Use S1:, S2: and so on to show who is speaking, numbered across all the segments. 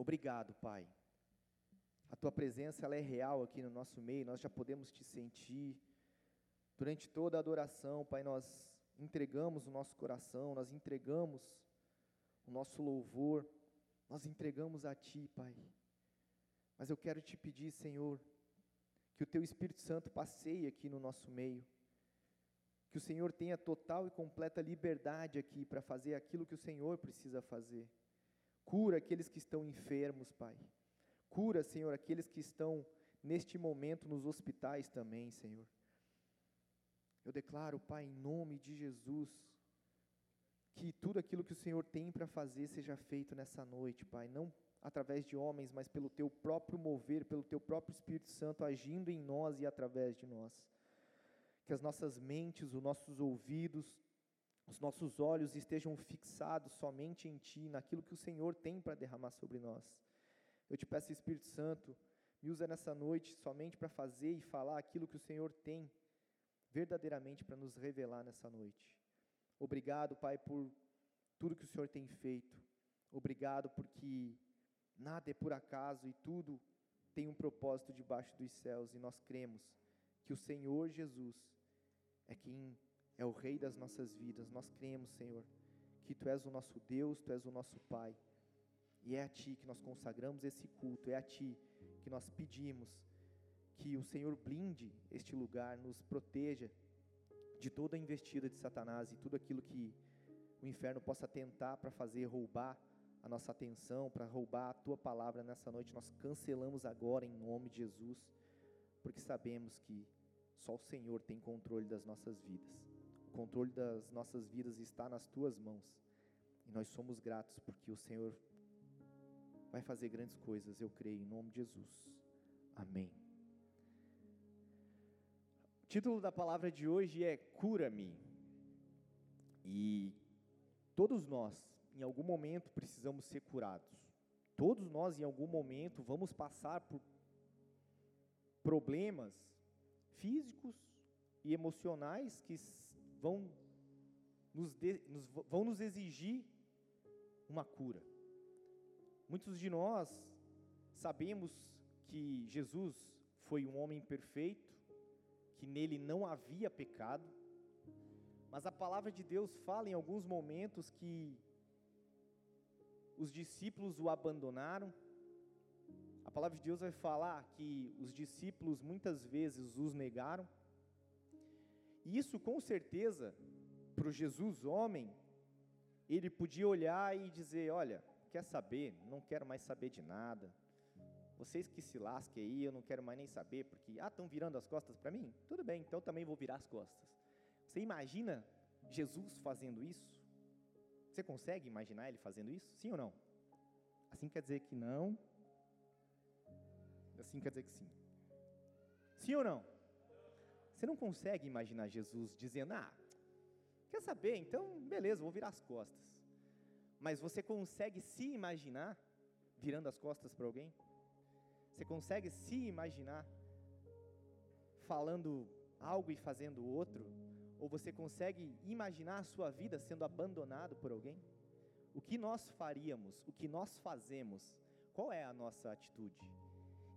S1: Obrigado, Pai. A tua presença ela é real aqui no nosso meio, nós já podemos te sentir. Durante toda a adoração, Pai, nós entregamos o nosso coração, nós entregamos o nosso louvor, nós entregamos a Ti, Pai. Mas eu quero te pedir, Senhor, que o Teu Espírito Santo passeie aqui no nosso meio, que o Senhor tenha total e completa liberdade aqui para fazer aquilo que o Senhor precisa fazer. Cura aqueles que estão enfermos, Pai. Cura, Senhor, aqueles que estão neste momento nos hospitais também, Senhor. Eu declaro, Pai, em nome de Jesus, que tudo aquilo que o Senhor tem para fazer seja feito nessa noite, Pai, não através de homens, mas pelo teu próprio mover, pelo teu próprio Espírito Santo agindo em nós e através de nós. Que as nossas mentes, os nossos ouvidos, os nossos olhos estejam fixados somente em Ti, naquilo que o Senhor tem para derramar sobre nós. Eu te peço, Espírito Santo, me usa nessa noite somente para fazer e falar aquilo que o Senhor tem verdadeiramente para nos revelar nessa noite. Obrigado, Pai, por tudo que o Senhor tem feito. Obrigado porque nada é por acaso e tudo tem um propósito debaixo dos céus e nós cremos que o Senhor Jesus é quem é o rei das nossas vidas. Nós cremos, Senhor, que tu és o nosso Deus, tu és o nosso Pai. E é a ti que nós consagramos esse culto, é a ti que nós pedimos que o Senhor blinde este lugar, nos proteja de toda a investida de Satanás e tudo aquilo que o inferno possa tentar para fazer roubar a nossa atenção, para roubar a tua palavra nessa noite. Nós cancelamos agora em nome de Jesus, porque sabemos que só o Senhor tem controle das nossas vidas. O controle das nossas vidas está nas tuas mãos. E nós somos gratos porque o Senhor vai fazer grandes coisas, eu creio, em nome de Jesus. Amém. O título da palavra de hoje é Cura-me. E todos nós, em algum momento, precisamos ser curados. Todos nós, em algum momento, vamos passar por problemas físicos e emocionais que vão nos, de, nos, vão nos exigir uma cura. Muitos de nós sabemos que Jesus foi um homem perfeito, que nele não havia pecado, mas a palavra de Deus fala em alguns momentos que os discípulos o abandonaram. A palavra de Deus vai falar que os discípulos muitas vezes os negaram. E isso com certeza, para o Jesus homem, ele podia olhar e dizer: Olha, quer saber? Não quero mais saber de nada. Vocês que se lasquem aí, eu não quero mais nem saber, porque, ah, estão virando as costas para mim? Tudo bem, então também vou virar as costas. Você imagina Jesus fazendo isso? Você consegue imaginar ele fazendo isso? Sim ou não? Assim quer dizer que não. Assim quer dizer que sim. Sim ou não? Você não consegue imaginar Jesus dizendo: Ah, quer saber? Então, beleza, vou virar as costas. Mas você consegue se imaginar virando as costas para alguém? Você consegue se imaginar falando algo e fazendo outro? Ou você consegue imaginar a sua vida sendo abandonado por alguém? O que nós faríamos, o que nós fazemos, qual é a nossa atitude?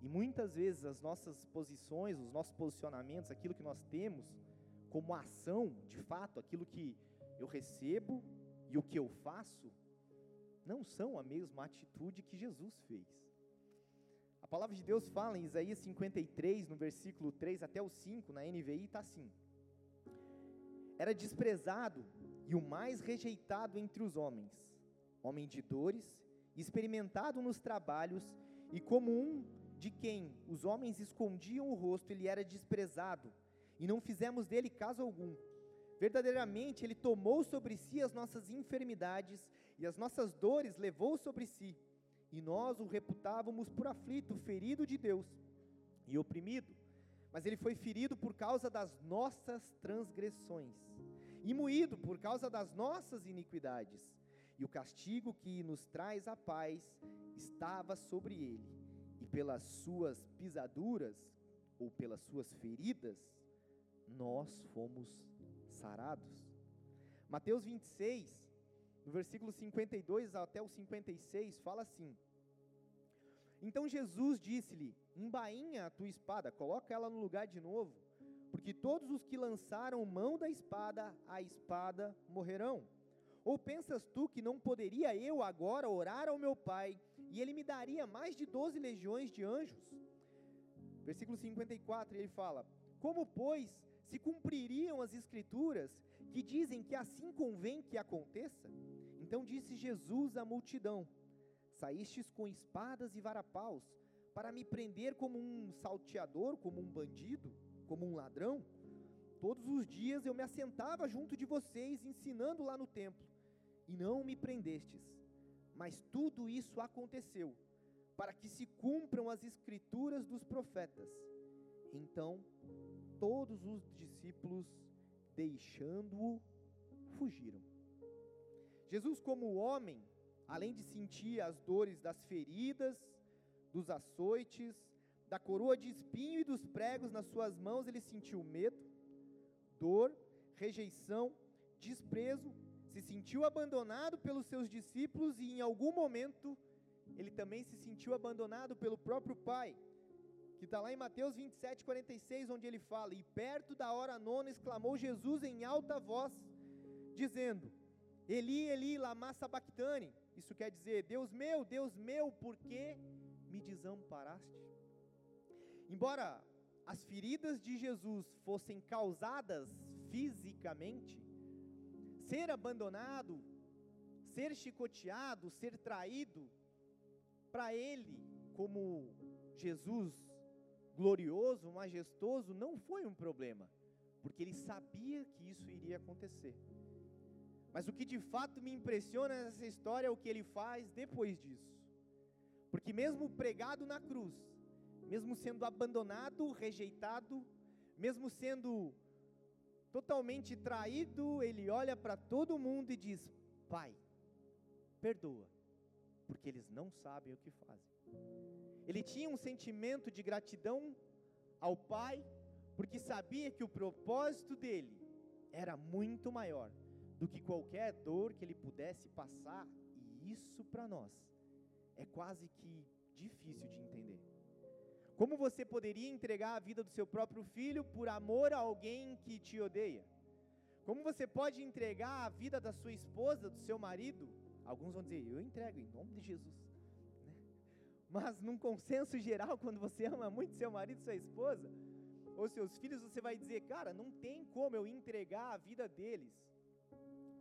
S1: E muitas vezes as nossas posições, os nossos posicionamentos, aquilo que nós temos como ação, de fato, aquilo que eu recebo e o que eu faço, não são a mesma atitude que Jesus fez. A palavra de Deus fala em Isaías 53, no versículo 3 até o 5, na NVI, está assim: Era desprezado e o mais rejeitado entre os homens, homem de dores, experimentado nos trabalhos, e como um de quem os homens escondiam o rosto, ele era desprezado, e não fizemos dele caso algum. Verdadeiramente, ele tomou sobre si as nossas enfermidades e as nossas dores levou sobre si, e nós o reputávamos por aflito, ferido de Deus e oprimido. Mas ele foi ferido por causa das nossas transgressões, e moído por causa das nossas iniquidades. E o castigo que nos traz a paz estava sobre ele, pelas suas pisaduras, ou pelas suas feridas, nós fomos sarados. Mateus 26, no versículo 52 até o 56, fala assim: Então Jesus disse-lhe: Embainha a tua espada, coloca ela no lugar de novo, porque todos os que lançaram mão da espada, a espada morrerão. Ou pensas tu que não poderia eu agora orar ao meu Pai, e ele me daria mais de doze legiões de anjos? Versículo 54, ele fala: Como, pois, se cumpririam as Escrituras que dizem que assim convém que aconteça? Então disse Jesus à multidão: Saístes com espadas e varapaus para me prender como um salteador, como um bandido, como um ladrão? Todos os dias eu me assentava junto de vocês, ensinando lá no templo, e não me prendestes. Mas tudo isso aconteceu para que se cumpram as escrituras dos profetas. Então, todos os discípulos, deixando-o, fugiram. Jesus, como homem, além de sentir as dores das feridas, dos açoites, da coroa de espinho e dos pregos nas suas mãos, ele sentiu medo, dor, rejeição, desprezo, se sentiu abandonado pelos seus discípulos e em algum momento ele também se sentiu abandonado pelo próprio Pai, que está lá em Mateus 27, 46, onde ele fala: E perto da hora nona exclamou Jesus em alta voz, dizendo: Eli, Eli, lama sabachthani. Isso quer dizer: Deus meu, Deus meu, por que me desamparaste? Embora as feridas de Jesus fossem causadas fisicamente, ser abandonado, ser chicoteado, ser traído, para ele, como Jesus glorioso, majestoso, não foi um problema, porque ele sabia que isso iria acontecer. Mas o que de fato me impressiona nessa história é o que ele faz depois disso. Porque mesmo pregado na cruz, mesmo sendo abandonado, rejeitado, mesmo sendo totalmente traído, ele olha para todo mundo e diz: Pai, perdoa, porque eles não sabem o que fazem. Ele tinha um sentimento de gratidão ao Pai, porque sabia que o propósito dele era muito maior do que qualquer dor que ele pudesse passar, e isso para nós é quase que difícil de entender. Como você poderia entregar a vida do seu próprio filho por amor a alguém que te odeia? Como você pode entregar a vida da sua esposa, do seu marido? Alguns vão dizer, eu entrego em nome de Jesus. Né? Mas num consenso geral, quando você ama muito seu marido, sua esposa, ou seus filhos, você vai dizer, cara, não tem como eu entregar a vida deles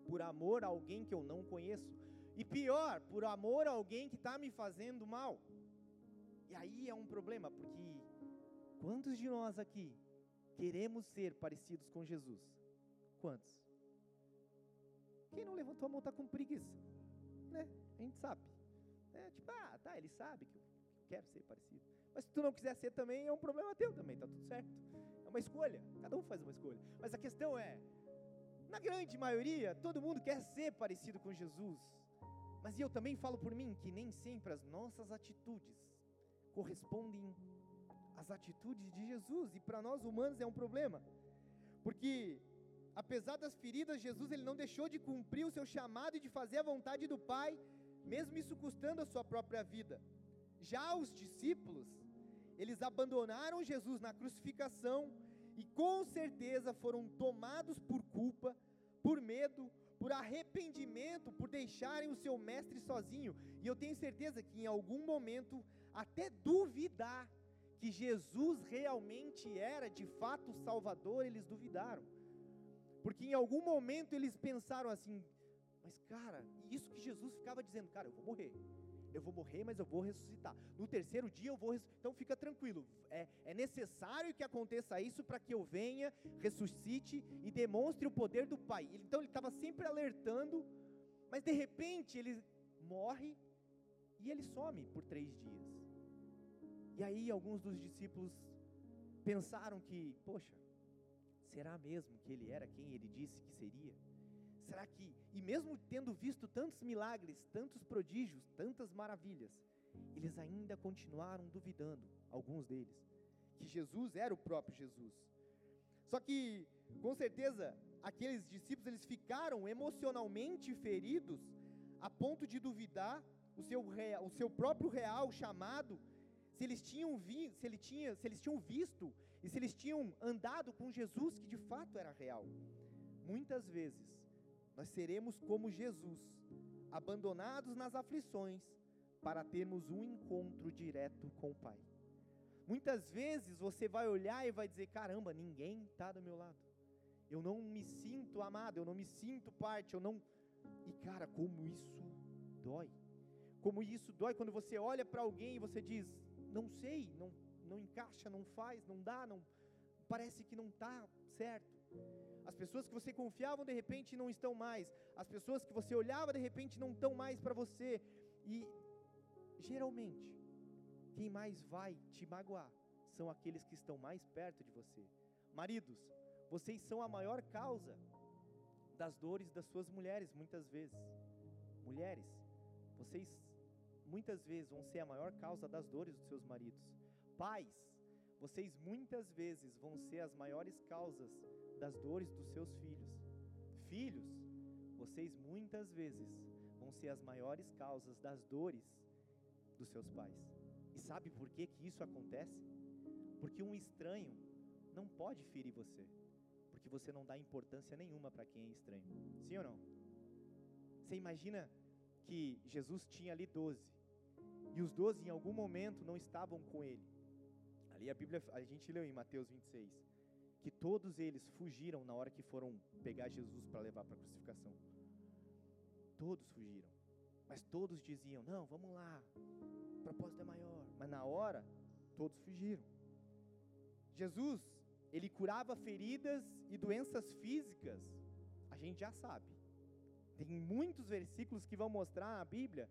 S1: por amor a alguém que eu não conheço. E pior, por amor a alguém que está me fazendo mal. E aí é um problema, porque quantos de nós aqui queremos ser parecidos com Jesus? Quantos? Quem não levantou a mão está com preguiça, né? A gente sabe. É, tipo, ah, tá, ele sabe que eu quero ser parecido. Mas se tu não quiser ser também, é um problema teu também, tá tudo certo. É uma escolha, cada um faz uma escolha. Mas a questão é, na grande maioria, todo mundo quer ser parecido com Jesus. Mas eu também falo por mim que nem sempre as nossas atitudes correspondem às atitudes de Jesus, e para nós humanos é um problema. Porque apesar das feridas, Jesus ele não deixou de cumprir o seu chamado e de fazer a vontade do Pai, mesmo isso custando a sua própria vida. Já os discípulos, eles abandonaram Jesus na crucificação e com certeza foram tomados por culpa, por medo, por arrependimento, por deixarem o seu mestre sozinho. E eu tenho certeza que em algum momento, até duvidar que Jesus realmente era de fato o Salvador, eles duvidaram. Porque em algum momento eles pensaram assim: mas cara, isso que Jesus ficava dizendo, cara, eu vou morrer, eu vou morrer, mas eu vou ressuscitar. No terceiro dia eu vou ressuscitar. Então fica tranquilo. É, é necessário que aconteça isso para que eu venha, ressuscite e demonstre o poder do Pai. Então ele estava sempre alertando, mas de repente ele morre e ele some por três dias. E aí alguns dos discípulos pensaram que, poxa, será mesmo que ele era quem ele disse que seria? Será que, e mesmo tendo visto tantos milagres, tantos prodígios, tantas maravilhas, eles ainda continuaram duvidando, alguns deles, que Jesus era o próprio Jesus. Só que, com certeza, aqueles discípulos eles ficaram emocionalmente feridos a ponto de duvidar o seu, o seu próprio real chamado se eles tinham vi, se ele tinha, se eles tinham visto e se eles tinham andado com Jesus que de fato era real. Muitas vezes nós seremos como Jesus, abandonados nas aflições para termos um encontro direto com o Pai. Muitas vezes você vai olhar e vai dizer: caramba, ninguém está do meu lado. Eu não me sinto amado, eu não me sinto parte, eu não. E cara, como isso dói. Como isso dói quando você olha para alguém e você diz: não sei, não, não encaixa, não faz, não dá, não parece que não está certo. As pessoas que você confiava de repente não estão mais. As pessoas que você olhava de repente não estão mais para você. E geralmente, quem mais vai te magoar são aqueles que estão mais perto de você. Maridos, vocês são a maior causa das dores das suas mulheres, muitas vezes. Mulheres, vocês muitas vezes vão ser a maior causa das dores dos seus maridos. Pais, vocês muitas vezes vão ser as maiores causas das dores dos seus filhos. Filhos, vocês muitas vezes vão ser as maiores causas das dores dos seus pais. E sabe por que, que isso acontece? Porque um estranho não pode ferir você, porque você não dá importância nenhuma para quem é estranho. Sim ou não? Você imagina que Jesus tinha ali doze, e os doze em algum momento não estavam com ele. Ali a Bíblia, a gente leu em Mateus 26, que todos eles fugiram na hora que foram pegar Jesus para levar para a crucificação. Todos fugiram. Mas todos diziam: Não, vamos lá, o propósito é maior. Mas na hora, todos fugiram. Jesus, ele curava feridas e doenças físicas, a gente já sabe. Tem muitos versículos que vão mostrar na Bíblia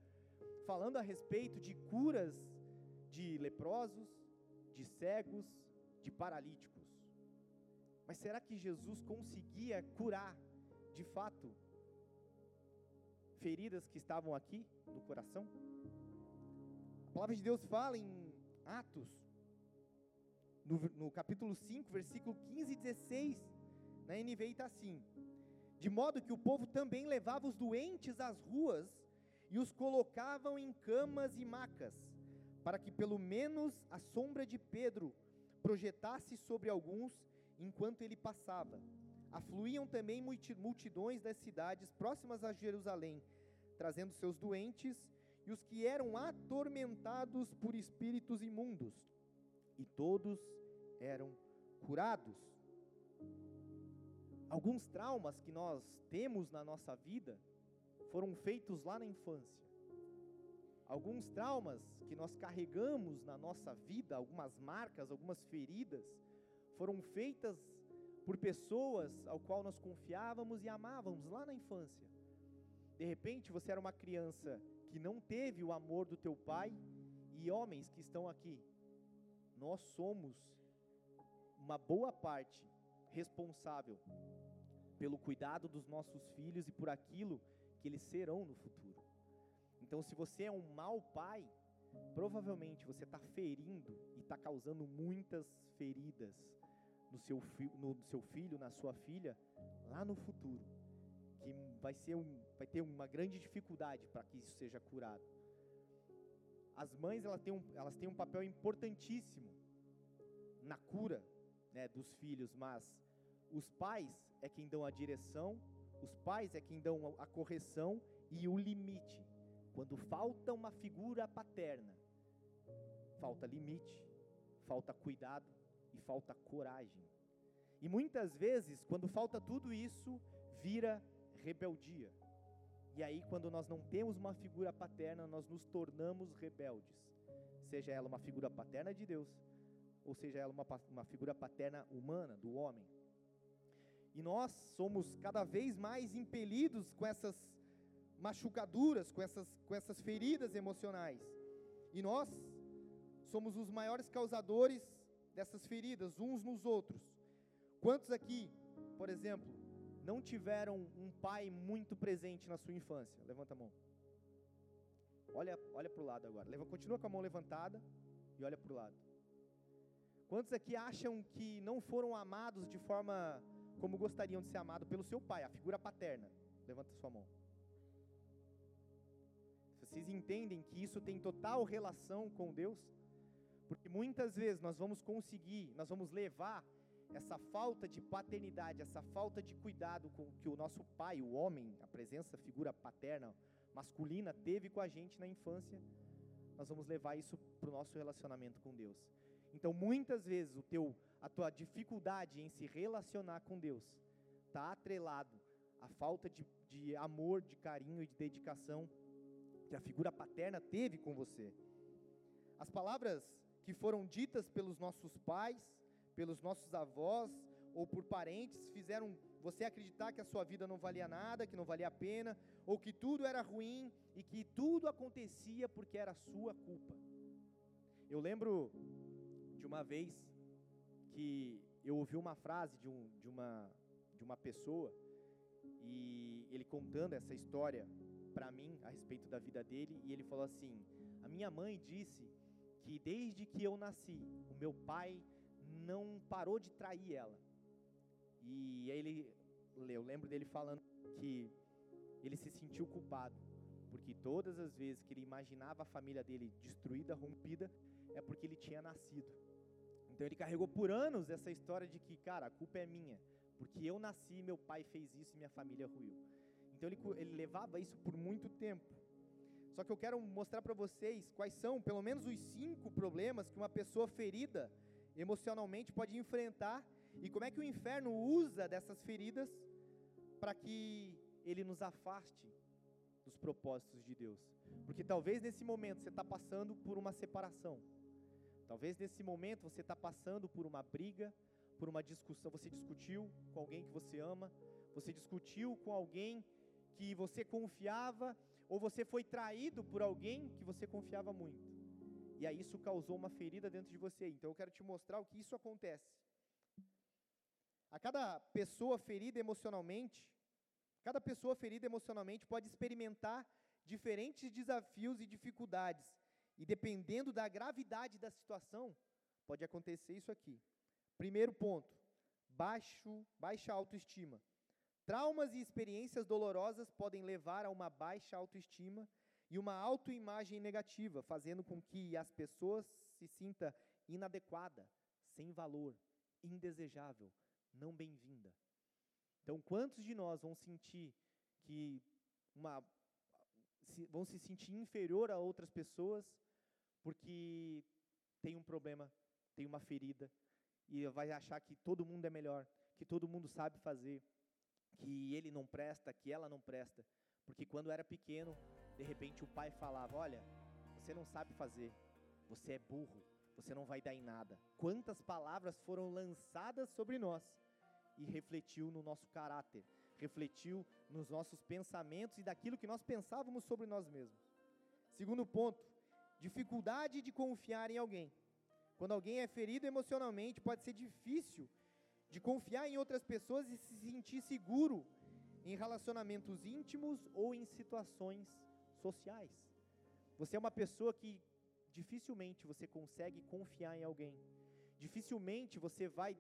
S1: falando a respeito de curas de leprosos, de cegos, de paralíticos. Mas será que Jesus conseguia curar, de fato, feridas que estavam aqui no coração? A palavra de Deus fala em Atos, no, no capítulo 5, versículo 15 e 16, na NVI está assim: De modo que o povo também levava os doentes às ruas e os colocavam em camas e macas, para que pelo menos a sombra de Pedro projetasse sobre alguns enquanto ele passava. Afluíam também multidões das cidades próximas a Jerusalém, trazendo seus doentes e os que eram atormentados por espíritos imundos, e todos eram curados. Alguns traumas que nós temos na nossa vida foram feitos lá na infância. Alguns traumas que nós carregamos na nossa vida, algumas marcas, algumas feridas, foram feitas por pessoas ao qual nós confiávamos e amávamos lá na infância. De repente, você era uma criança que não teve o amor do teu pai, e homens que estão aqui, nós somos uma boa parte responsável pelo cuidado dos nossos filhos e por aquilo que eles serão no futuro. Então, se você é um mau pai, provavelmente você está ferindo e está causando muitas feridas no seu, no seu filho, na sua filha, lá no futuro, que vai, ser um, vai ter uma grande dificuldade para que isso seja curado. As mães elas têm um, elas têm um papel importantíssimo na cura né, dos filhos, mas os pais é quem dão a direção os pais é quem dão a correção e o limite. Quando falta uma figura paterna, falta limite, falta cuidado e falta coragem. E muitas vezes, quando falta tudo isso, vira rebeldia. E aí, quando nós não temos uma figura paterna, nós nos tornamos rebeldes. Seja ela uma figura paterna de Deus, ou seja ela uma, uma figura paterna humana, do homem. E nós somos cada vez mais impelidos com essas machucaduras, com essas, com essas feridas emocionais. E nós somos os maiores causadores dessas feridas, uns nos outros. Quantos aqui, por exemplo, não tiveram um pai muito presente na sua infância? Levanta a mão. Olha, olha para o lado agora. Leva, continua com a mão levantada e olha para o lado. Quantos aqui acham que não foram amados de forma como gostariam de ser amados pelo seu pai, a figura paterna. Levanta sua mão. Vocês entendem que isso tem total relação com Deus? Porque muitas vezes nós vamos conseguir, nós vamos levar essa falta de paternidade, essa falta de cuidado com que o nosso pai, o homem, a presença, a figura paterna, masculina, teve com a gente na infância, nós vamos levar isso para o nosso relacionamento com Deus. Então, muitas vezes, o teu, a tua dificuldade em se relacionar com Deus está atrelado à falta de, de amor, de carinho e de dedicação que a figura paterna teve com você. As palavras que foram ditas pelos nossos pais, pelos nossos avós ou por parentes fizeram você acreditar que a sua vida não valia nada, que não valia a pena, ou que tudo era ruim e que tudo acontecia porque era sua culpa. Eu lembro de uma vez que eu ouvi uma frase de, um, de, uma, de uma pessoa e ele contando essa história para mim a respeito da vida dele e ele falou assim: A minha mãe disse que desde que eu nasci, o meu pai não parou de trair ela. E aí ele, eu lembro dele falando que ele se sentiu culpado, porque todas as vezes que ele imaginava a família dele destruída, rompida, é porque ele tinha nascido. Então ele carregou por anos essa história de que, cara, a culpa é minha, porque eu nasci, meu pai fez isso e minha família ruiu. Então ele, ele levava isso por muito tempo. Só que eu quero mostrar para vocês quais são, pelo menos, os cinco problemas que uma pessoa ferida emocionalmente pode enfrentar e como é que o inferno usa dessas feridas para que ele nos afaste dos propósitos de Deus. Porque talvez nesse momento você está passando por uma separação. Talvez nesse momento você está passando por uma briga, por uma discussão. Você discutiu com alguém que você ama, você discutiu com alguém que você confiava, ou você foi traído por alguém que você confiava muito. E aí isso causou uma ferida dentro de você. Então eu quero te mostrar o que isso acontece. A cada pessoa ferida emocionalmente, cada pessoa ferida emocionalmente pode experimentar diferentes desafios e dificuldades. E dependendo da gravidade da situação, pode acontecer isso aqui. Primeiro ponto: baixo, baixa autoestima. Traumas e experiências dolorosas podem levar a uma baixa autoestima e uma autoimagem negativa, fazendo com que as pessoas se sinta inadequada, sem valor, indesejável, não bem-vinda. Então, quantos de nós vão sentir que uma se, vão se sentir inferior a outras pessoas porque tem um problema, tem uma ferida e vai achar que todo mundo é melhor, que todo mundo sabe fazer, que ele não presta, que ela não presta, porque quando era pequeno de repente o pai falava: Olha, você não sabe fazer, você é burro, você não vai dar em nada. Quantas palavras foram lançadas sobre nós e refletiu no nosso caráter, refletiu nos nossos pensamentos e daquilo que nós pensávamos sobre nós mesmos. Segundo ponto, dificuldade de confiar em alguém. Quando alguém é ferido emocionalmente, pode ser difícil de confiar em outras pessoas e se sentir seguro em relacionamentos íntimos ou em situações sociais. Você é uma pessoa que dificilmente você consegue confiar em alguém. Dificilmente você vai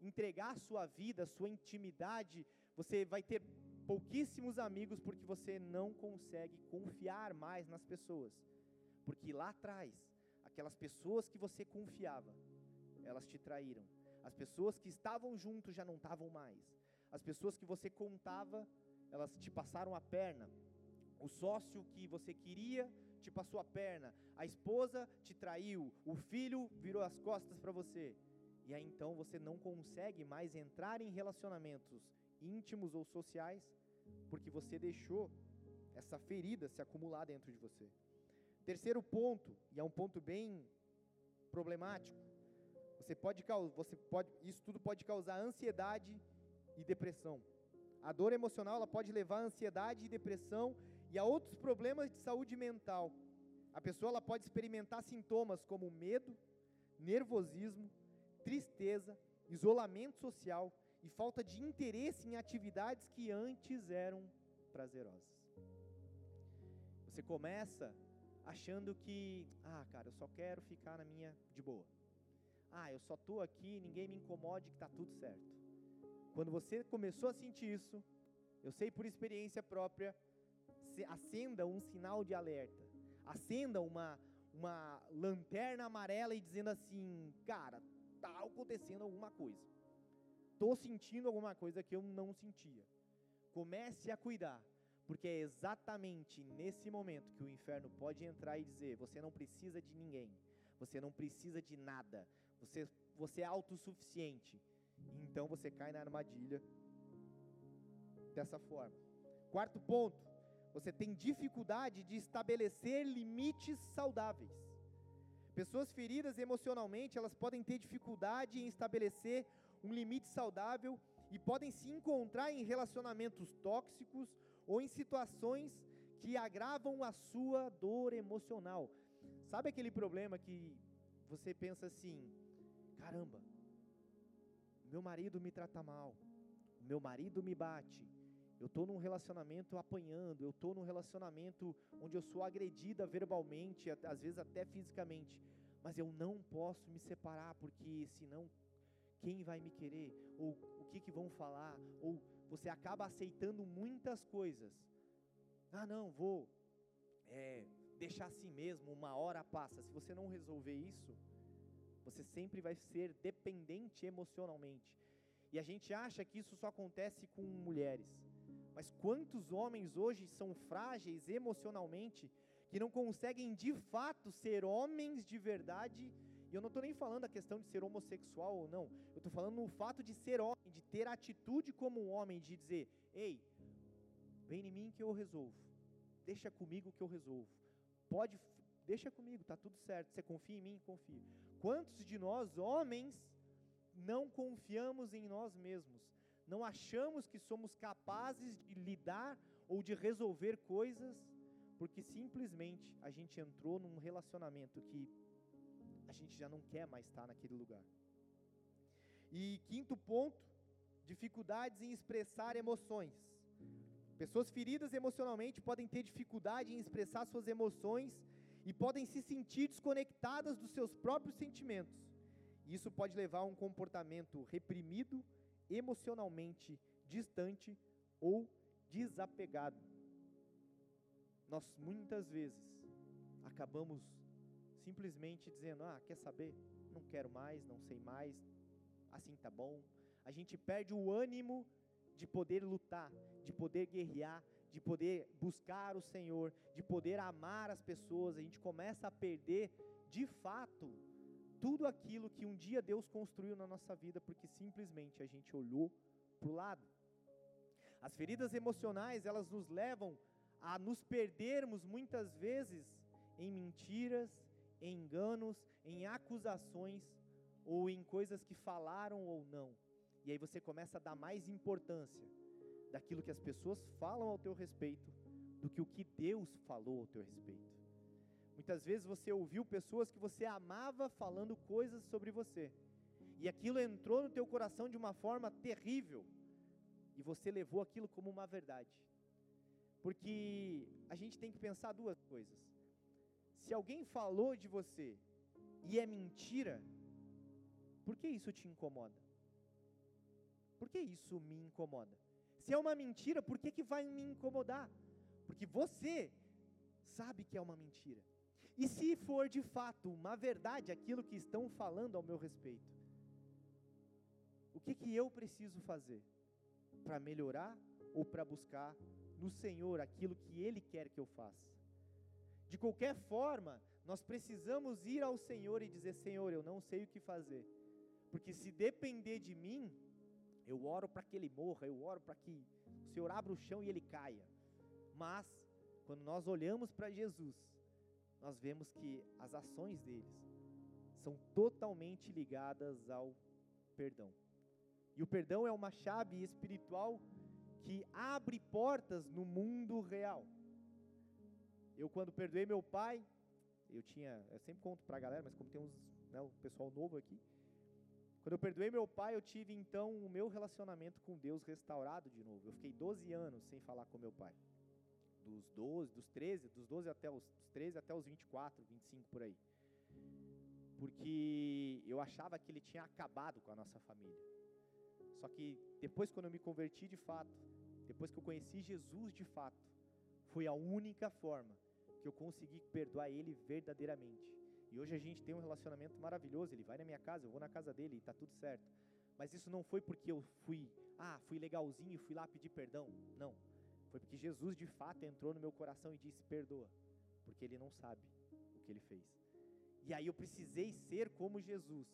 S1: entregar sua vida, sua intimidade, você vai ter pouquíssimos amigos porque você não consegue confiar mais nas pessoas. Porque lá atrás, aquelas pessoas que você confiava, elas te traíram. As pessoas que estavam juntos já não estavam mais. As pessoas que você contava, elas te passaram a perna, o sócio que você queria te passou a perna, a esposa te traiu, o filho virou as costas para você. E aí então você não consegue mais entrar em relacionamentos íntimos ou sociais porque você deixou essa ferida se acumular dentro de você. Terceiro ponto, e é um ponto bem problemático, você pode, você pode, isso tudo pode causar ansiedade e depressão. A dor emocional ela pode levar a ansiedade e depressão e a outros problemas de saúde mental. A pessoa ela pode experimentar sintomas como medo, nervosismo, tristeza, isolamento social e falta de interesse em atividades que antes eram prazerosas. Você começa achando que, ah, cara, eu só quero ficar na minha de boa. Ah, eu só estou aqui, ninguém me incomode que está tudo certo. Quando você começou a sentir isso, eu sei por experiência própria, acenda um sinal de alerta, acenda uma, uma lanterna amarela e dizendo assim, cara, tá acontecendo alguma coisa. Tô sentindo alguma coisa que eu não sentia. Comece a cuidar, porque é exatamente nesse momento que o inferno pode entrar e dizer: você não precisa de ninguém, você não precisa de nada, você, você é autossuficiente. Então você cai na armadilha dessa forma. Quarto ponto, você tem dificuldade de estabelecer limites saudáveis. Pessoas feridas emocionalmente, elas podem ter dificuldade em estabelecer um limite saudável e podem se encontrar em relacionamentos tóxicos ou em situações que agravam a sua dor emocional. Sabe aquele problema que você pensa assim: caramba, meu marido me trata mal, meu marido me bate, eu estou num relacionamento apanhando, eu estou num relacionamento onde eu sou agredida verbalmente, às vezes até fisicamente, mas eu não posso me separar, porque senão quem vai me querer? Ou o que, que vão falar? Ou você acaba aceitando muitas coisas. Ah, não, vou é, deixar assim mesmo, uma hora passa. Se você não resolver isso, você sempre vai ser dependente emocionalmente. E a gente acha que isso só acontece com mulheres. Mas quantos homens hoje são frágeis emocionalmente que não conseguem de fato ser homens de verdade? E eu não estou nem falando a questão de ser homossexual ou não. Eu estou falando o fato de ser homem, de ter atitude como um homem, de dizer: ei, vem em mim que eu resolvo. Deixa comigo que eu resolvo. Pode, deixa comigo, tá tudo certo. Você confia em mim? Confia. Quantos de nós, homens, não confiamos em nós mesmos? não achamos que somos capazes de lidar ou de resolver coisas, porque simplesmente a gente entrou num relacionamento que gente já não quer mais estar naquele lugar. E quinto ponto, dificuldades em expressar emoções. Pessoas feridas emocionalmente podem ter dificuldade em expressar suas emoções e podem se sentir desconectadas dos seus próprios sentimentos. Isso pode levar a um comportamento reprimido emocionalmente distante ou desapegado. Nós muitas vezes acabamos simplesmente dizendo: "Ah, quer saber? Não quero mais, não sei mais. Assim tá bom". A gente perde o ânimo de poder lutar, de poder guerrear, de poder buscar o Senhor, de poder amar as pessoas. A gente começa a perder de fato tudo aquilo que um dia Deus construiu na nossa vida, porque simplesmente a gente olhou para o lado. As feridas emocionais, elas nos levam a nos perdermos muitas vezes em mentiras, em enganos, em acusações ou em coisas que falaram ou não. E aí você começa a dar mais importância daquilo que as pessoas falam ao teu respeito do que o que Deus falou ao teu respeito. Muitas vezes você ouviu pessoas que você amava falando coisas sobre você. E aquilo entrou no teu coração de uma forma terrível. E você levou aquilo como uma verdade. Porque a gente tem que pensar duas coisas. Se alguém falou de você e é mentira, por que isso te incomoda? Por que isso me incomoda? Se é uma mentira, por que, que vai me incomodar? Porque você sabe que é uma mentira. E se for de fato uma verdade aquilo que estão falando ao meu respeito, o que, que eu preciso fazer para melhorar ou para buscar no Senhor aquilo que Ele quer que eu faça? De qualquer forma, nós precisamos ir ao Senhor e dizer: Senhor, eu não sei o que fazer, porque se depender de mim, eu oro para que ele morra, eu oro para que o Senhor abra o chão e ele caia. Mas, quando nós olhamos para Jesus, nós vemos que as ações deles são totalmente ligadas ao perdão. E o perdão é uma chave espiritual que abre portas no mundo real. Eu quando perdoei meu pai, eu tinha, eu sempre conto para a galera, mas como tem uns, né, um pessoal novo aqui, quando eu perdoei meu pai, eu tive então o meu relacionamento com Deus restaurado de novo. Eu fiquei 12 anos sem falar com meu pai dos 12, dos 13, dos 12 até os 13 até os 24, 25 por aí. Porque eu achava que ele tinha acabado com a nossa família. Só que depois quando eu me converti de fato, depois que eu conheci Jesus de fato, foi a única forma que eu consegui perdoar ele verdadeiramente. E hoje a gente tem um relacionamento maravilhoso. Ele vai na minha casa, eu vou na casa dele e está tudo certo. Mas isso não foi porque eu fui, ah, fui legalzinho e fui lá pedir perdão. Não. Foi porque Jesus de fato entrou no meu coração e disse: perdoa, porque ele não sabe o que ele fez. E aí eu precisei ser como Jesus,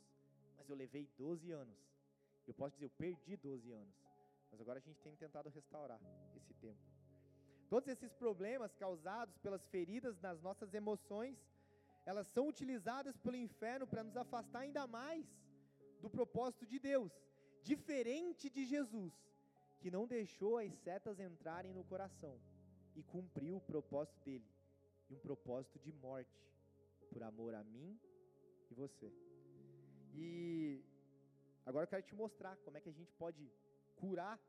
S1: mas eu levei 12 anos. Eu posso dizer, eu perdi 12 anos. Mas agora a gente tem tentado restaurar esse tempo. Todos esses problemas causados pelas feridas nas nossas emoções, elas são utilizadas pelo inferno para nos afastar ainda mais do propósito de Deus, diferente de Jesus, que não deixou as setas entrarem no coração e cumpriu o propósito dele, e um propósito de morte, por amor a mim e você. E agora eu quero te mostrar como é que a gente pode curar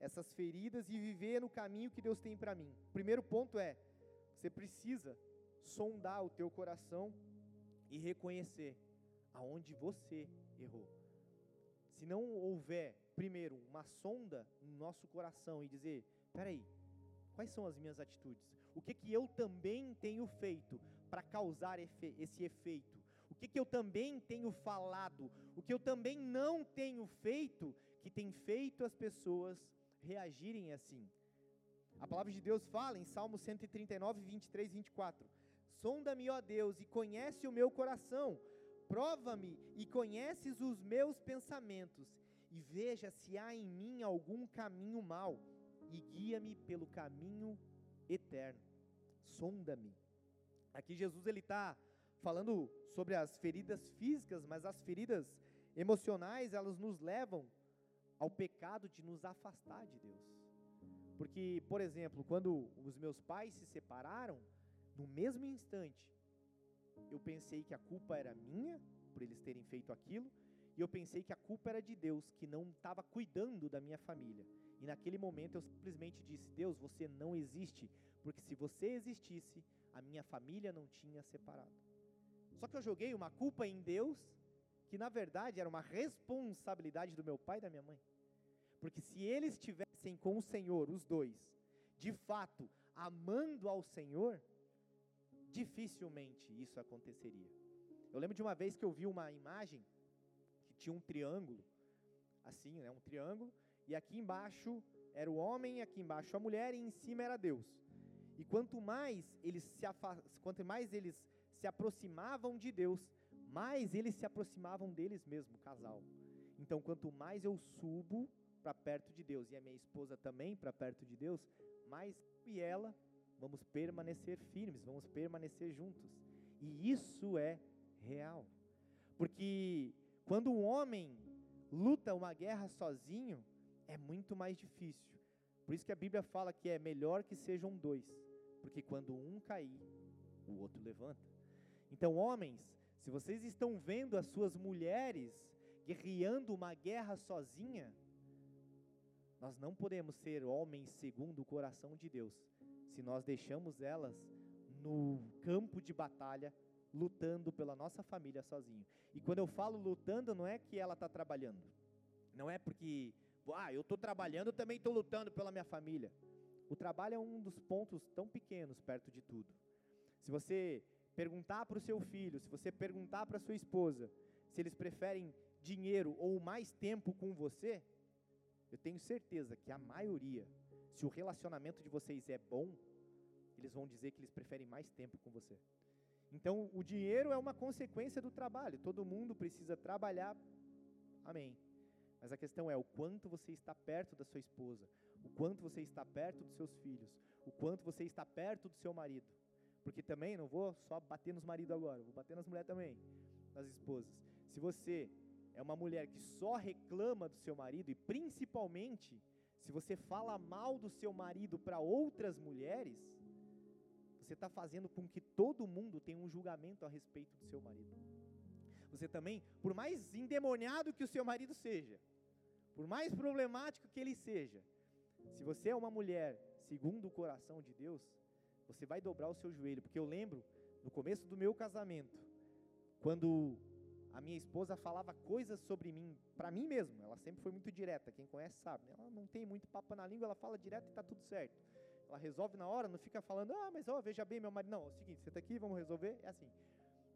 S1: essas feridas e viver no caminho que Deus tem para mim. O primeiro ponto é: você precisa sondar o teu coração e reconhecer aonde você errou. Se não houver, primeiro, uma sonda no nosso coração e dizer: peraí, quais são as minhas atitudes? O que, que eu também tenho feito para causar efe esse efeito? O que, que eu também tenho falado? O que eu também não tenho feito que tem feito as pessoas reagirem assim. A palavra de Deus fala em Salmo 139, 23 e 24: Sonda-me, ó Deus, e conhece o meu coração, prova-me e conheces os meus pensamentos, e veja se há em mim algum caminho mau, e guia-me pelo caminho eterno. Sonda-me. Aqui Jesus ele está falando sobre as feridas físicas, mas as feridas emocionais elas nos levam ao pecado de nos afastar de Deus. Porque, por exemplo, quando os meus pais se separaram, no mesmo instante, eu pensei que a culpa era minha, por eles terem feito aquilo, e eu pensei que a culpa era de Deus, que não estava cuidando da minha família. E naquele momento eu simplesmente disse: Deus, você não existe, porque se você existisse, a minha família não tinha separado. Só que eu joguei uma culpa em Deus, que na verdade era uma responsabilidade do meu pai e da minha mãe. Porque se eles estivessem com o Senhor, os dois, de fato, amando ao Senhor, dificilmente isso aconteceria. Eu lembro de uma vez que eu vi uma imagem que tinha um triângulo, assim, né, um triângulo, e aqui embaixo era o homem, aqui embaixo a mulher, e em cima era Deus. E quanto mais eles se quanto mais eles se aproximavam de Deus, mais eles se aproximavam deles mesmo, casal. Então, quanto mais eu subo para perto de Deus e a minha esposa também para perto de Deus, mais eu e ela vamos permanecer firmes, vamos permanecer juntos. E isso é real. Porque quando um homem luta uma guerra sozinho, é muito mais difícil. Por isso que a Bíblia fala que é melhor que sejam dois, porque quando um cair, o outro levanta. Então, homens, se vocês estão vendo as suas mulheres guerreando uma guerra sozinha, nós não podemos ser homens segundo o coração de Deus, se nós deixamos elas no campo de batalha, lutando pela nossa família sozinho. E quando eu falo lutando, não é que ela está trabalhando, não é porque, ah, eu estou trabalhando, eu também estou lutando pela minha família. O trabalho é um dos pontos tão pequenos perto de tudo. Se você perguntar para o seu filho, se você perguntar para sua esposa, se eles preferem dinheiro ou mais tempo com você, eu tenho certeza que a maioria, se o relacionamento de vocês é bom, eles vão dizer que eles preferem mais tempo com você. Então, o dinheiro é uma consequência do trabalho. Todo mundo precisa trabalhar. Amém. Mas a questão é o quanto você está perto da sua esposa, o quanto você está perto dos seus filhos, o quanto você está perto do seu marido. Porque também não vou só bater nos maridos agora, vou bater nas mulheres também, nas esposas. Se você é uma mulher que só reclama do seu marido e principalmente se você fala mal do seu marido para outras mulheres, você está fazendo com que todo mundo tenha um julgamento a respeito do seu marido. Você também, por mais endemoniado que o seu marido seja, por mais problemático que ele seja, se você é uma mulher segundo o coração de Deus, você vai dobrar o seu joelho, porque eu lembro no começo do meu casamento, quando a minha esposa falava coisas sobre mim, para mim mesmo, ela sempre foi muito direta, quem conhece sabe, ela não tem muito papo na língua, ela fala direto e está tudo certo. ela resolve na hora, não fica falando, ah, mas ó, veja bem, meu marido. Não, é o seguinte, senta aqui, vamos resolver. É assim.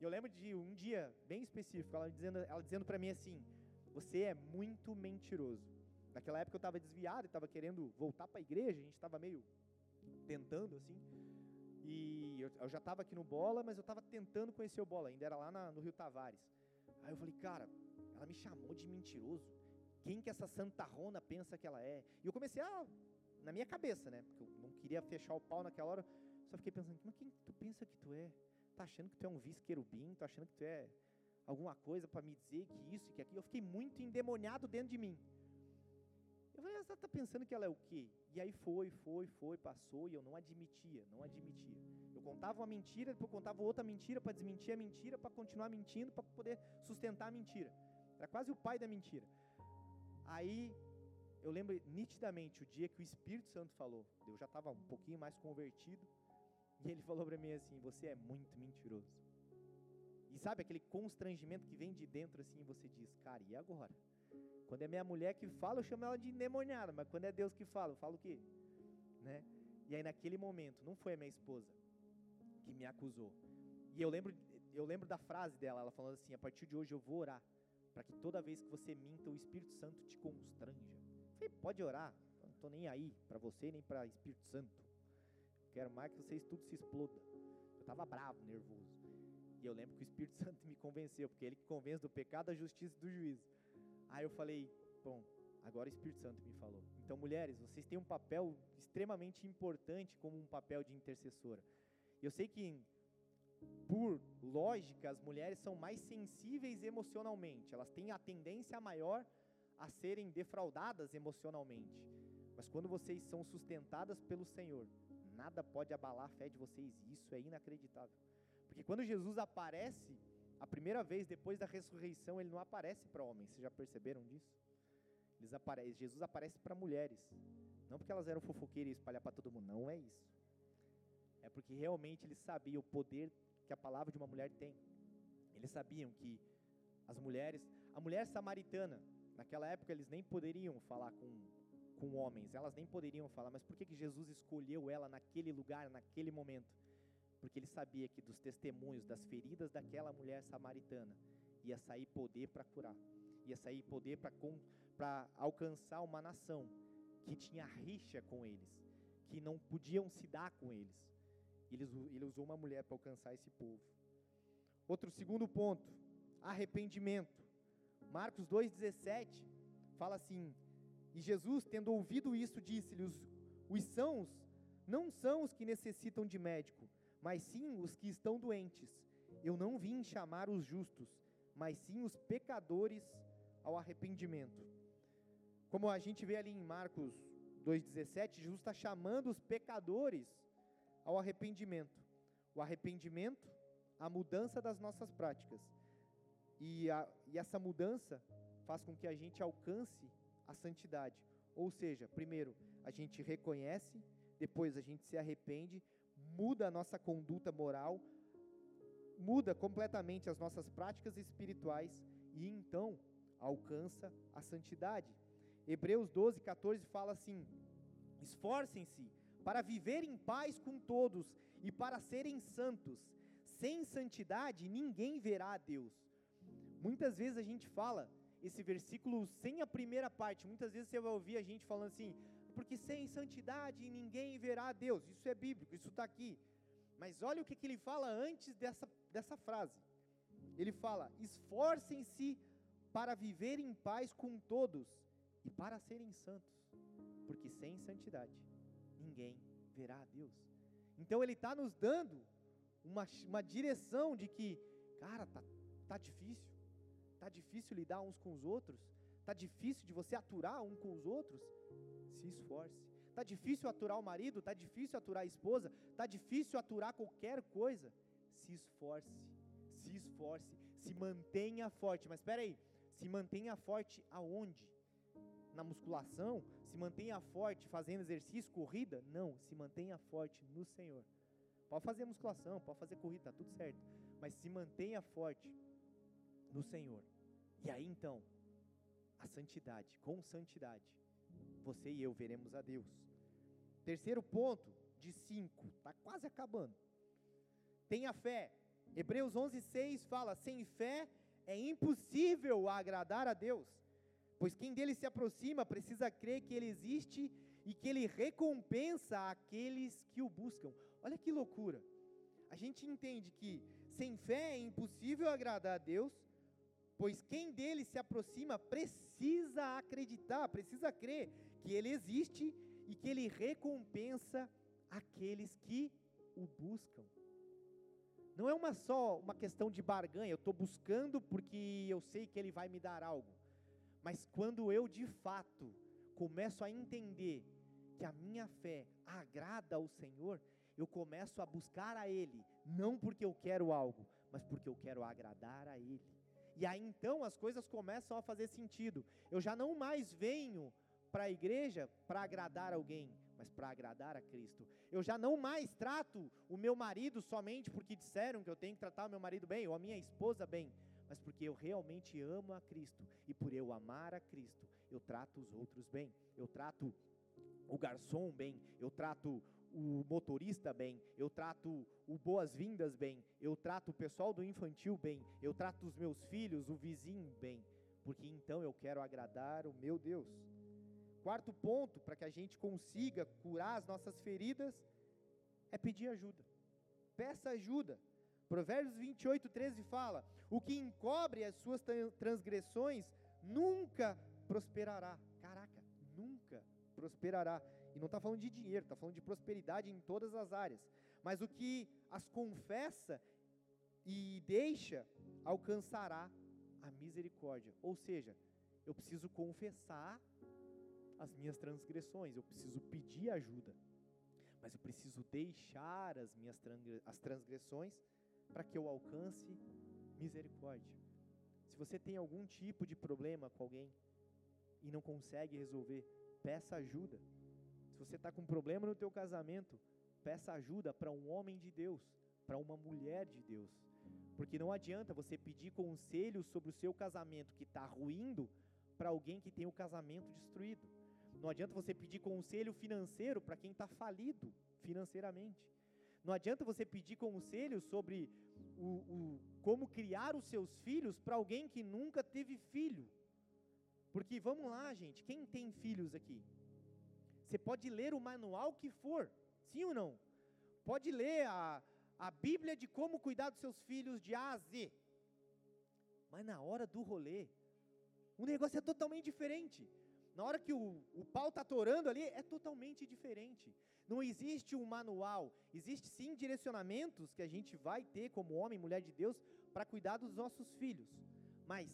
S1: E eu lembro de um dia bem específico, ela dizendo, ela dizendo para mim assim: você é muito mentiroso. Naquela época eu estava desviado, estava querendo voltar para a igreja, a gente estava meio tentando assim. E eu, eu já estava aqui no Bola, mas eu estava tentando conhecer o Bola, ainda era lá na, no Rio Tavares. Aí eu falei, cara, ela me chamou de mentiroso. Quem que essa santarrona pensa que ela é? E eu comecei a, na minha cabeça, né? Porque eu não queria fechar o pau naquela hora. Só fiquei pensando, mas quem tu pensa que tu é? Tá achando que tu é um vice-querubim? Tá achando que tu é alguma coisa para me dizer que isso, que aquilo? Eu fiquei muito endemoniado dentro de mim. Eu falei, você tá pensando que ela é o quê? E aí foi, foi, foi, passou e eu não admitia, não admitia. Eu contava uma mentira, depois contava outra mentira para desmentir a mentira, para continuar mentindo, para poder sustentar a mentira. Era quase o pai da mentira. Aí eu lembro nitidamente o dia que o Espírito Santo falou. Eu já estava um pouquinho mais convertido. E ele falou para mim assim: Você é muito mentiroso. E sabe aquele constrangimento que vem de dentro assim, e você diz: Cara, e agora? Quando é minha mulher que fala, eu chamo ela de endemoniada, mas quando é Deus que fala, eu falo o quê? Né? E aí naquele momento, não foi a minha esposa que me acusou. E eu lembro, eu lembro da frase dela, ela falando assim: a partir de hoje eu vou orar para que toda vez que você minta, o Espírito Santo te constranja. Eu falei, pode orar, eu não estou nem aí para você nem para Espírito Santo. Eu quero mais que vocês tudo se exploda. Eu estava bravo, nervoso. E eu lembro que o Espírito Santo me convenceu, porque ele que convence do pecado, da justiça e do juízo. Aí eu falei, bom, agora o Espírito Santo me falou. Então, mulheres, vocês têm um papel extremamente importante como um papel de intercessora. Eu sei que, por lógica, as mulheres são mais sensíveis emocionalmente. Elas têm a tendência maior a serem defraudadas emocionalmente. Mas quando vocês são sustentadas pelo Senhor, nada pode abalar a fé de vocês. Isso é inacreditável. Porque quando Jesus aparece a primeira vez depois da ressurreição, ele não aparece para homens. Vocês já perceberam disso? Apare... Jesus aparece para mulheres. Não porque elas eram fofoqueiras e espalhar para todo mundo. Não é isso. É porque realmente eles sabiam o poder que a palavra de uma mulher tem. Eles sabiam que as mulheres, a mulher samaritana, naquela época eles nem poderiam falar com, com homens, elas nem poderiam falar, mas por que, que Jesus escolheu ela naquele lugar, naquele momento? Porque ele sabia que dos testemunhos, das feridas daquela mulher samaritana, ia sair poder para curar, ia sair poder para alcançar uma nação que tinha rixa com eles, que não podiam se dar com eles. Ele, ele usou uma mulher para alcançar esse povo. Outro segundo ponto, arrependimento. Marcos 2,17 fala assim: E Jesus, tendo ouvido isso, disse-lhe: os, os sãos não são os que necessitam de médico, mas sim os que estão doentes. Eu não vim chamar os justos, mas sim os pecadores ao arrependimento. Como a gente vê ali em Marcos 2,17, Jesus está chamando os pecadores ao arrependimento. O arrependimento, a mudança das nossas práticas. E, a, e essa mudança faz com que a gente alcance a santidade. Ou seja, primeiro a gente reconhece, depois a gente se arrepende, muda a nossa conduta moral, muda completamente as nossas práticas espirituais e então alcança a santidade. Hebreus 12, 14 fala assim: Esforcem-se para viver em paz com todos e para serem santos. Sem santidade ninguém verá a Deus. Muitas vezes a gente fala esse versículo sem a primeira parte. Muitas vezes você vai ouvir a gente falando assim: porque sem santidade ninguém verá a Deus. Isso é bíblico, isso está aqui. Mas olha o que, que ele fala antes dessa, dessa frase. Ele fala: esforcem-se para viver em paz com todos e para serem santos, porque sem santidade ninguém verá a Deus. Então ele está nos dando uma, uma direção de que, cara, tá, tá difícil, tá difícil lidar uns com os outros, tá difícil de você aturar um com os outros, se esforce. Está difícil aturar o marido, está difícil aturar a esposa, está difícil aturar qualquer coisa. Se esforce, se esforce, se mantenha forte. Mas espera aí, se mantenha forte aonde? Na musculação? Se mantenha forte fazendo exercício, corrida? Não, se mantenha forte no Senhor. Pode fazer musculação, pode fazer corrida, tá tudo certo. Mas se mantenha forte no Senhor. E aí então, a santidade, com santidade, você e eu veremos a Deus. Terceiro ponto, de 5, está quase acabando. Tenha fé. Hebreus 11, 6 fala: sem fé é impossível agradar a Deus, pois quem dele se aproxima precisa crer que ele existe e que ele recompensa aqueles que o buscam. Olha que loucura. A gente entende que sem fé é impossível agradar a Deus, pois quem dele se aproxima precisa acreditar, precisa crer que ele existe e que ele recompensa aqueles que o buscam. Não é uma só uma questão de barganha, eu estou buscando porque eu sei que ele vai me dar algo. Mas quando eu de fato começo a entender que a minha fé agrada ao Senhor, eu começo a buscar a Ele, não porque eu quero algo, mas porque eu quero agradar a Ele. E aí então as coisas começam a fazer sentido. Eu já não mais venho para a igreja para agradar alguém, mas para agradar a Cristo. Eu já não mais trato o meu marido somente porque disseram que eu tenho que tratar o meu marido bem, ou a minha esposa bem, mas porque eu realmente amo a Cristo, e por eu amar a Cristo, eu trato os outros bem, eu trato o garçom bem, eu trato o motorista bem, eu trato o boas-vindas bem, eu trato o pessoal do infantil bem, eu trato os meus filhos, o vizinho bem, porque então eu quero agradar o meu Deus. Quarto ponto, para que a gente consiga curar as nossas feridas, é pedir ajuda. Peça ajuda. Provérbios 28, 13 fala: O que encobre as suas transgressões nunca prosperará. Caraca, nunca prosperará. E não está falando de dinheiro, está falando de prosperidade em todas as áreas. Mas o que as confessa e deixa, alcançará a misericórdia. Ou seja, eu preciso confessar as minhas transgressões, eu preciso pedir ajuda, mas eu preciso deixar as minhas as transgressões para que eu alcance misericórdia. Se você tem algum tipo de problema com alguém e não consegue resolver, peça ajuda. Se você está com um problema no teu casamento, peça ajuda para um homem de Deus, para uma mulher de Deus. Porque não adianta você pedir conselho sobre o seu casamento que está ruindo para alguém que tem o casamento destruído. Não adianta você pedir conselho financeiro para quem está falido financeiramente. Não adianta você pedir conselho sobre o, o como criar os seus filhos para alguém que nunca teve filho. Porque vamos lá, gente, quem tem filhos aqui? Você pode ler o manual que for, sim ou não? Pode ler a, a Bíblia de como cuidar dos seus filhos de A a Z. Mas na hora do rolê, o negócio é totalmente diferente. Na hora que o, o pau está torando ali, é totalmente diferente. Não existe um manual, existe sim direcionamentos que a gente vai ter como homem e mulher de Deus para cuidar dos nossos filhos. Mas,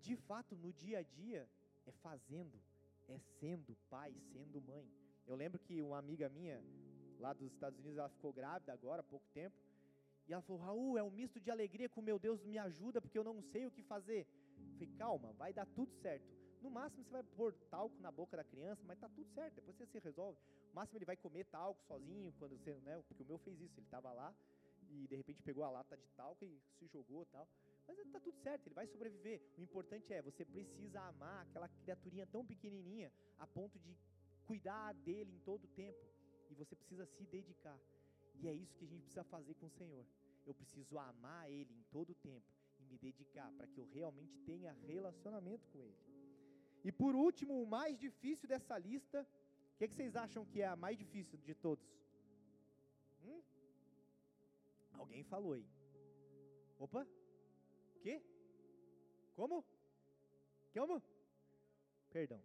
S1: de fato, no dia a dia, é fazendo, é sendo pai, sendo mãe. Eu lembro que uma amiga minha, lá dos Estados Unidos, ela ficou grávida agora, há pouco tempo, e ela falou: Raul, é um misto de alegria com meu Deus me ajuda, porque eu não sei o que fazer. Eu falei: calma, vai dar tudo certo. No máximo você vai pôr talco na boca da criança, mas tá tudo certo, depois você se resolve. No máximo ele vai comer talco sozinho, quando você, né, porque o meu fez isso, ele estava lá e de repente pegou a lata de talco e se jogou tal. Mas está tudo certo, ele vai sobreviver. O importante é, você precisa amar aquela criaturinha tão pequenininha a ponto de cuidar dele em todo o tempo. E você precisa se dedicar. E é isso que a gente precisa fazer com o Senhor. Eu preciso amar Ele em todo o tempo e me dedicar para que eu realmente tenha relacionamento com Ele. E por último, o mais difícil dessa lista, o que, que, vocês acham que é a mais difícil de todos? Hum? Alguém falou aí. Opa! quê? Como? Como? Perdão.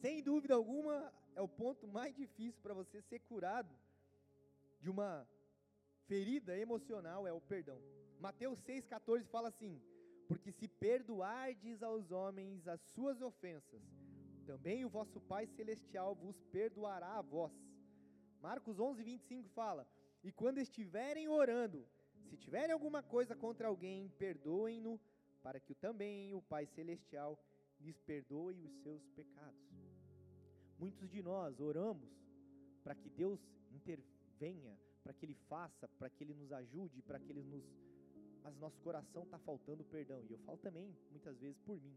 S1: Sem dúvida alguma, é o ponto mais difícil para você ser curado de uma ferida emocional, é o perdão. Mateus 6,14 fala assim: Porque se perdoardes aos homens as suas ofensas, também o vosso Pai Celestial vos perdoará a vós. Marcos 11, 25 fala: E quando estiverem orando, se tiverem alguma coisa contra alguém, perdoem-no, para que também o Pai Celestial lhes perdoe os seus pecados. Muitos de nós oramos para que Deus intervenha, para que Ele faça, para que Ele nos ajude, para que Ele nos. Mas nosso coração está faltando perdão. E eu falo também, muitas vezes por mim,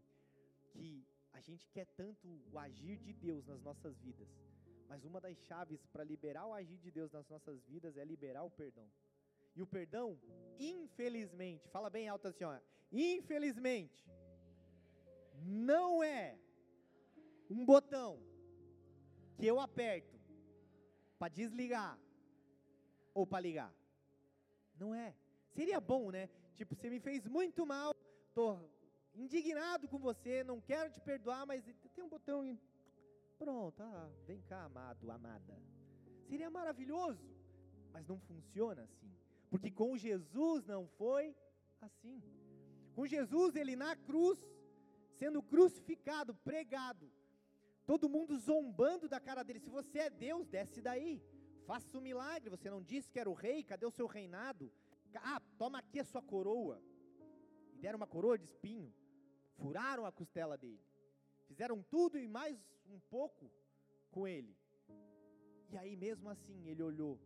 S1: que a gente quer tanto o agir de Deus nas nossas vidas, Mas uma das chaves para liberar o agir de Deus nas nossas vidas é liberar o perdão. E o perdão, infelizmente, fala bem alto assim, ó, infelizmente, não é um botão que eu aperto para desligar ou para ligar. Não é. Seria bom, né? Tipo, você me fez muito mal, tô indignado com você, não quero te perdoar, mas tem um botão e pronto, ah, vem cá, amado, amada. Seria maravilhoso, mas não funciona assim. Porque com Jesus não foi assim. Com Jesus, ele na cruz, sendo crucificado, pregado, todo mundo zombando da cara dele. Se você é Deus, desce daí, faça um milagre. Você não disse que era o rei, cadê o seu reinado? Ah, toma aqui a sua coroa. E deram uma coroa de espinho, furaram a costela dele, fizeram tudo e mais um pouco com ele. E aí, mesmo assim, ele olhou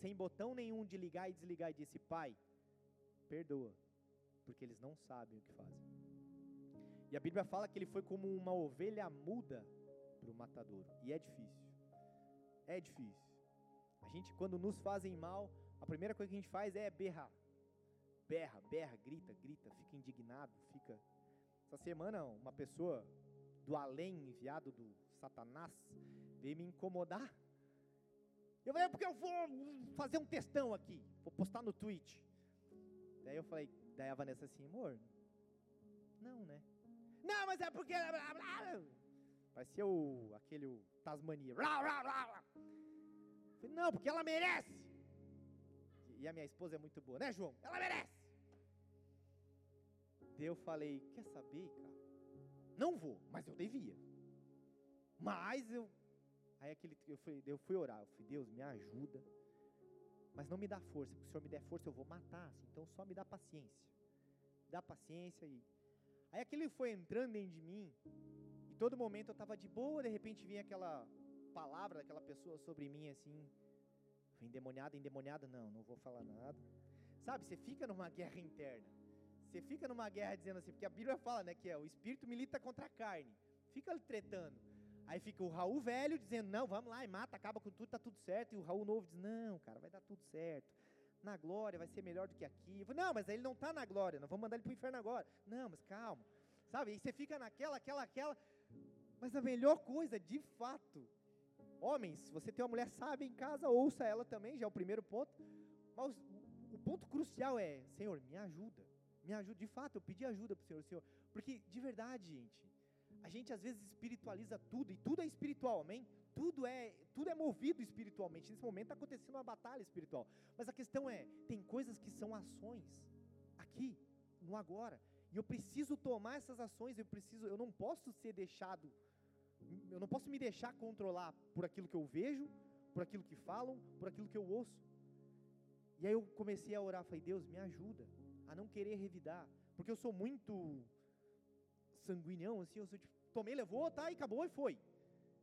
S1: sem botão nenhum de ligar e desligar, e disse: Pai, perdoa, porque eles não sabem o que fazem. E a Bíblia fala que ele foi como uma ovelha muda para o matadouro, e é difícil, é difícil. A gente, quando nos fazem mal, a primeira coisa que a gente faz é berrar, berra, berra, grita, grita, fica indignado, fica. Essa semana, uma pessoa do além, enviado do Satanás, veio me incomodar eu falei, é porque eu vou fazer um textão aqui, vou postar no Twitch. Daí eu falei, daí a Vanessa assim, amor, não, né? Não, mas é porque. Parecia o, aquele o Tasmania. Falei, não, porque ela merece. E a minha esposa é muito boa, né, João? Ela merece. Daí eu falei, quer saber, cara? Não vou, mas eu devia. Mas eu Aí aquele, eu, fui, eu fui orar, eu fui, Deus, me ajuda, mas não me dá força, porque se o Senhor me der força eu vou matar, assim, então só me dá paciência. Dá paciência e. Aí aquele foi entrando dentro de mim, e todo momento eu estava de boa, de repente vinha aquela palavra daquela pessoa sobre mim assim, endemoniada, endemoniada, não, não vou falar nada. Sabe, você fica numa guerra interna. Você fica numa guerra dizendo assim, porque a Bíblia fala, né, que é o espírito milita contra a carne. Fica tretando. Aí fica o Raul velho dizendo, não, vamos lá e mata, acaba com tudo, tá tudo certo. E o Raul novo diz, não, cara, vai dar tudo certo. Na glória vai ser melhor do que aqui. Falo, não, mas ele não está na glória, nós vamos mandar ele para o inferno agora. Não, mas calma. Sabe, e você fica naquela, aquela, aquela. Mas a melhor coisa, de fato, homens, se você tem uma mulher sábia em casa, ouça ela também, já é o primeiro ponto. Mas o ponto crucial é, Senhor, me ajuda. Me ajuda. De fato, eu pedi ajuda para o Senhor, Senhor. Porque, de verdade, gente, a gente às vezes espiritualiza tudo, e tudo é espiritual, amém? Tudo é, tudo é movido espiritualmente. Nesse momento está acontecendo uma batalha espiritual. Mas a questão é, tem coisas que são ações aqui, no agora. E eu preciso tomar essas ações, eu preciso, eu não posso ser deixado, eu não posso me deixar controlar por aquilo que eu vejo, por aquilo que falam, por aquilo que eu ouço. E aí eu comecei a orar, falei, Deus, me ajuda a não querer revidar, porque eu sou muito sanguinhão, assim, eu sou tipo, tomei, levou, tá, e acabou e foi.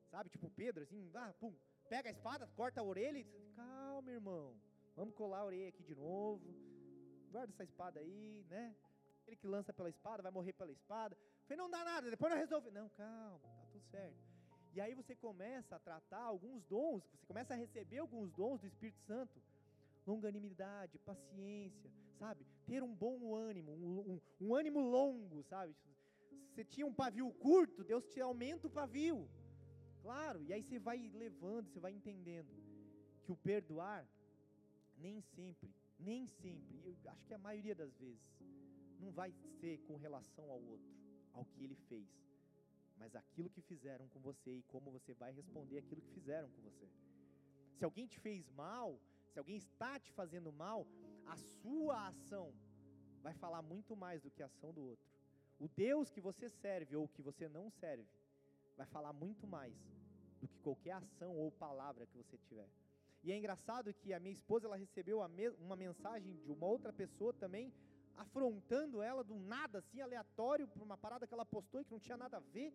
S1: Sabe, tipo Pedro, assim, ah, pum, pega a espada, corta a orelha e calma, irmão, vamos colar a orelha aqui de novo, guarda essa espada aí, né? Ele que lança pela espada, vai morrer pela espada. Falei, não dá nada, depois não resolve. Não, calma, tá tudo certo. E aí você começa a tratar alguns dons, você começa a receber alguns dons do Espírito Santo. Longanimidade, paciência, sabe? Ter um bom ânimo, um, um, um ânimo longo, sabe? Você tinha um pavio curto, Deus te aumenta o pavio. Claro, e aí você vai levando, você vai entendendo que o perdoar nem sempre, nem sempre, eu acho que a maioria das vezes, não vai ser com relação ao outro, ao que ele fez, mas aquilo que fizeram com você e como você vai responder aquilo que fizeram com você. Se alguém te fez mal, se alguém está te fazendo mal, a sua ação vai falar muito mais do que a ação do outro. O Deus que você serve ou que você não serve vai falar muito mais do que qualquer ação ou palavra que você tiver. E é engraçado que a minha esposa ela recebeu uma mensagem de uma outra pessoa também, afrontando ela do nada, assim, aleatório, por uma parada que ela postou e que não tinha nada a ver.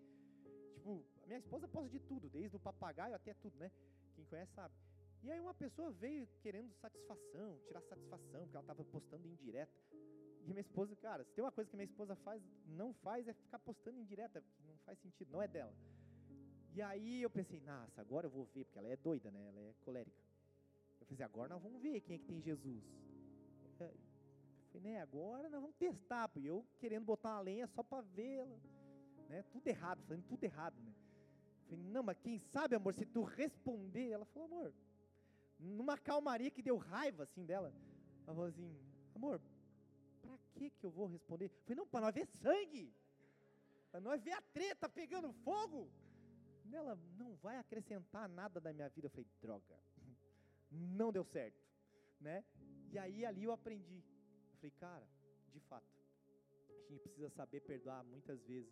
S1: Tipo, a minha esposa posta de tudo, desde o papagaio até tudo, né? Quem conhece sabe. E aí uma pessoa veio querendo satisfação, tirar satisfação, porque ela estava postando em direta. E minha esposa, cara, se tem uma coisa que minha esposa faz, não faz, é ficar postando em direta, não faz sentido, não é dela. E aí eu pensei, nossa, agora eu vou ver, porque ela é doida, né? Ela é colérica. Eu falei, agora nós vamos ver quem é que tem Jesus. Falei, né, agora nós vamos testar, e eu querendo botar uma lenha só para vê-la, né? Tudo errado, fazendo tudo errado, né? Falei, não, mas quem sabe, amor, se tu responder, ela falou, amor, numa calmaria que deu raiva assim dela, ela falou assim, amor, para que que eu vou responder? Falei, não, para nós ver sangue, para nós ver a treta pegando fogo. Ela não vai acrescentar nada da minha vida. Eu falei, droga, não deu certo, né? E aí ali eu aprendi. Falei, cara, de fato, a gente precisa saber perdoar muitas vezes,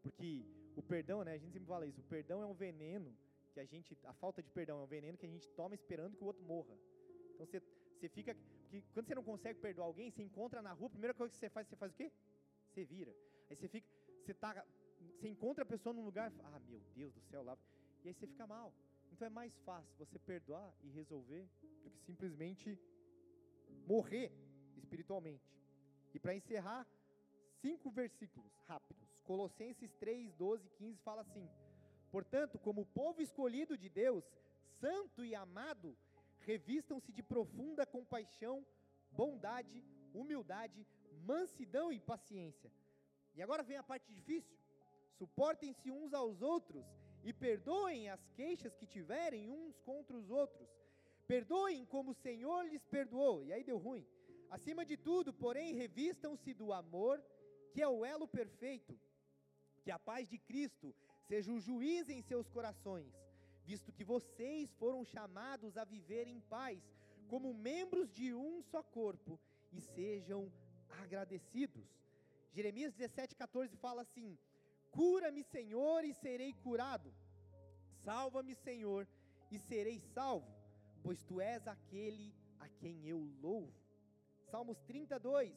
S1: porque o perdão, né? A gente sempre fala isso. O perdão é um veneno que a gente, a falta de perdão é um veneno que a gente toma esperando que o outro morra. Então você, você fica, que quando você não consegue perdoar alguém, você encontra na rua, a primeira coisa que você faz, você faz o quê? Você vira. Aí você fica, você tá, você encontra a pessoa num lugar, ah, meu Deus do céu, lá, e aí você fica mal. Então é mais fácil você perdoar e resolver do que simplesmente morrer espiritualmente. E para encerrar, cinco versículos rápidos. Colossenses 3, 12 e 15 fala assim: Portanto, como povo escolhido de Deus, santo e amado, revistam-se de profunda compaixão, bondade, humildade, mansidão e paciência. E agora vem a parte difícil. Suportem-se uns aos outros e perdoem as queixas que tiverem uns contra os outros. Perdoem como o Senhor lhes perdoou. E aí deu ruim. Acima de tudo, porém, revistam-se do amor, que é o elo perfeito. Que a paz de Cristo seja o juiz em seus corações, visto que vocês foram chamados a viver em paz, como membros de um só corpo, e sejam agradecidos. Jeremias 17,14 fala assim: Cura-me, Senhor, e serei curado. Salva-me, Senhor, e serei salvo, pois tu és aquele a quem eu louvo. Salmos 32: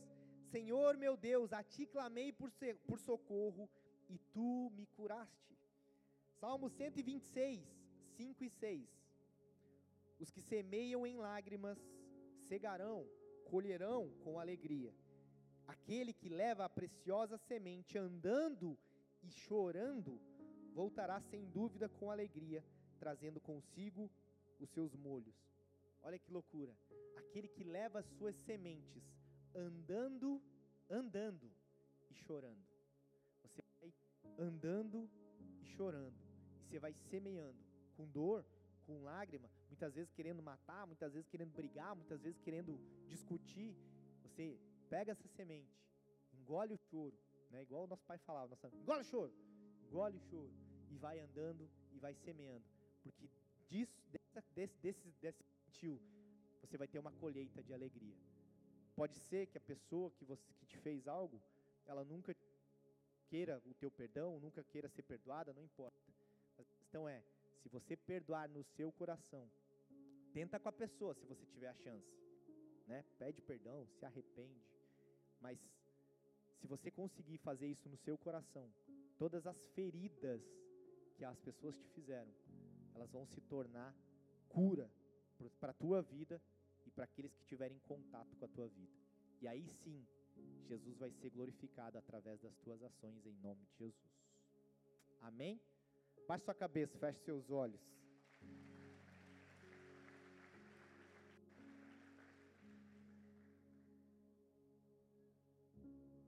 S1: Senhor meu Deus, a ti clamei por, por socorro e tu me curaste. Salmo 126, 5 e 6. Os que semeiam em lágrimas cegarão, colherão com alegria. Aquele que leva a preciosa semente andando e chorando, voltará sem dúvida com alegria, trazendo consigo os seus molhos. Olha que loucura! Aquele que leva as suas sementes andando, andando e chorando. Você vai andando e chorando. E você vai semeando com dor, com lágrima, muitas vezes querendo matar, muitas vezes querendo brigar, muitas vezes querendo discutir. Você pega essa semente, engole o choro, né? Igual o nosso pai falava, nossa, engole o choro, engole o choro e vai andando e vai semeando, porque disso, dessa, desse, desse, desse tio, você vai ter uma colheita de alegria. Pode ser que a pessoa que, você, que te fez algo, ela nunca queira o teu perdão, nunca queira ser perdoada, não importa. A questão é, se você perdoar no seu coração, tenta com a pessoa se você tiver a chance, né? Pede perdão, se arrepende, mas se você conseguir fazer isso no seu coração, todas as feridas que as pessoas te fizeram, elas vão se tornar cura para a tua vida e para aqueles que tiverem contato com a tua vida. E aí sim, Jesus vai ser glorificado através das tuas ações em nome de Jesus. Amém? Baixe sua cabeça, feche seus olhos.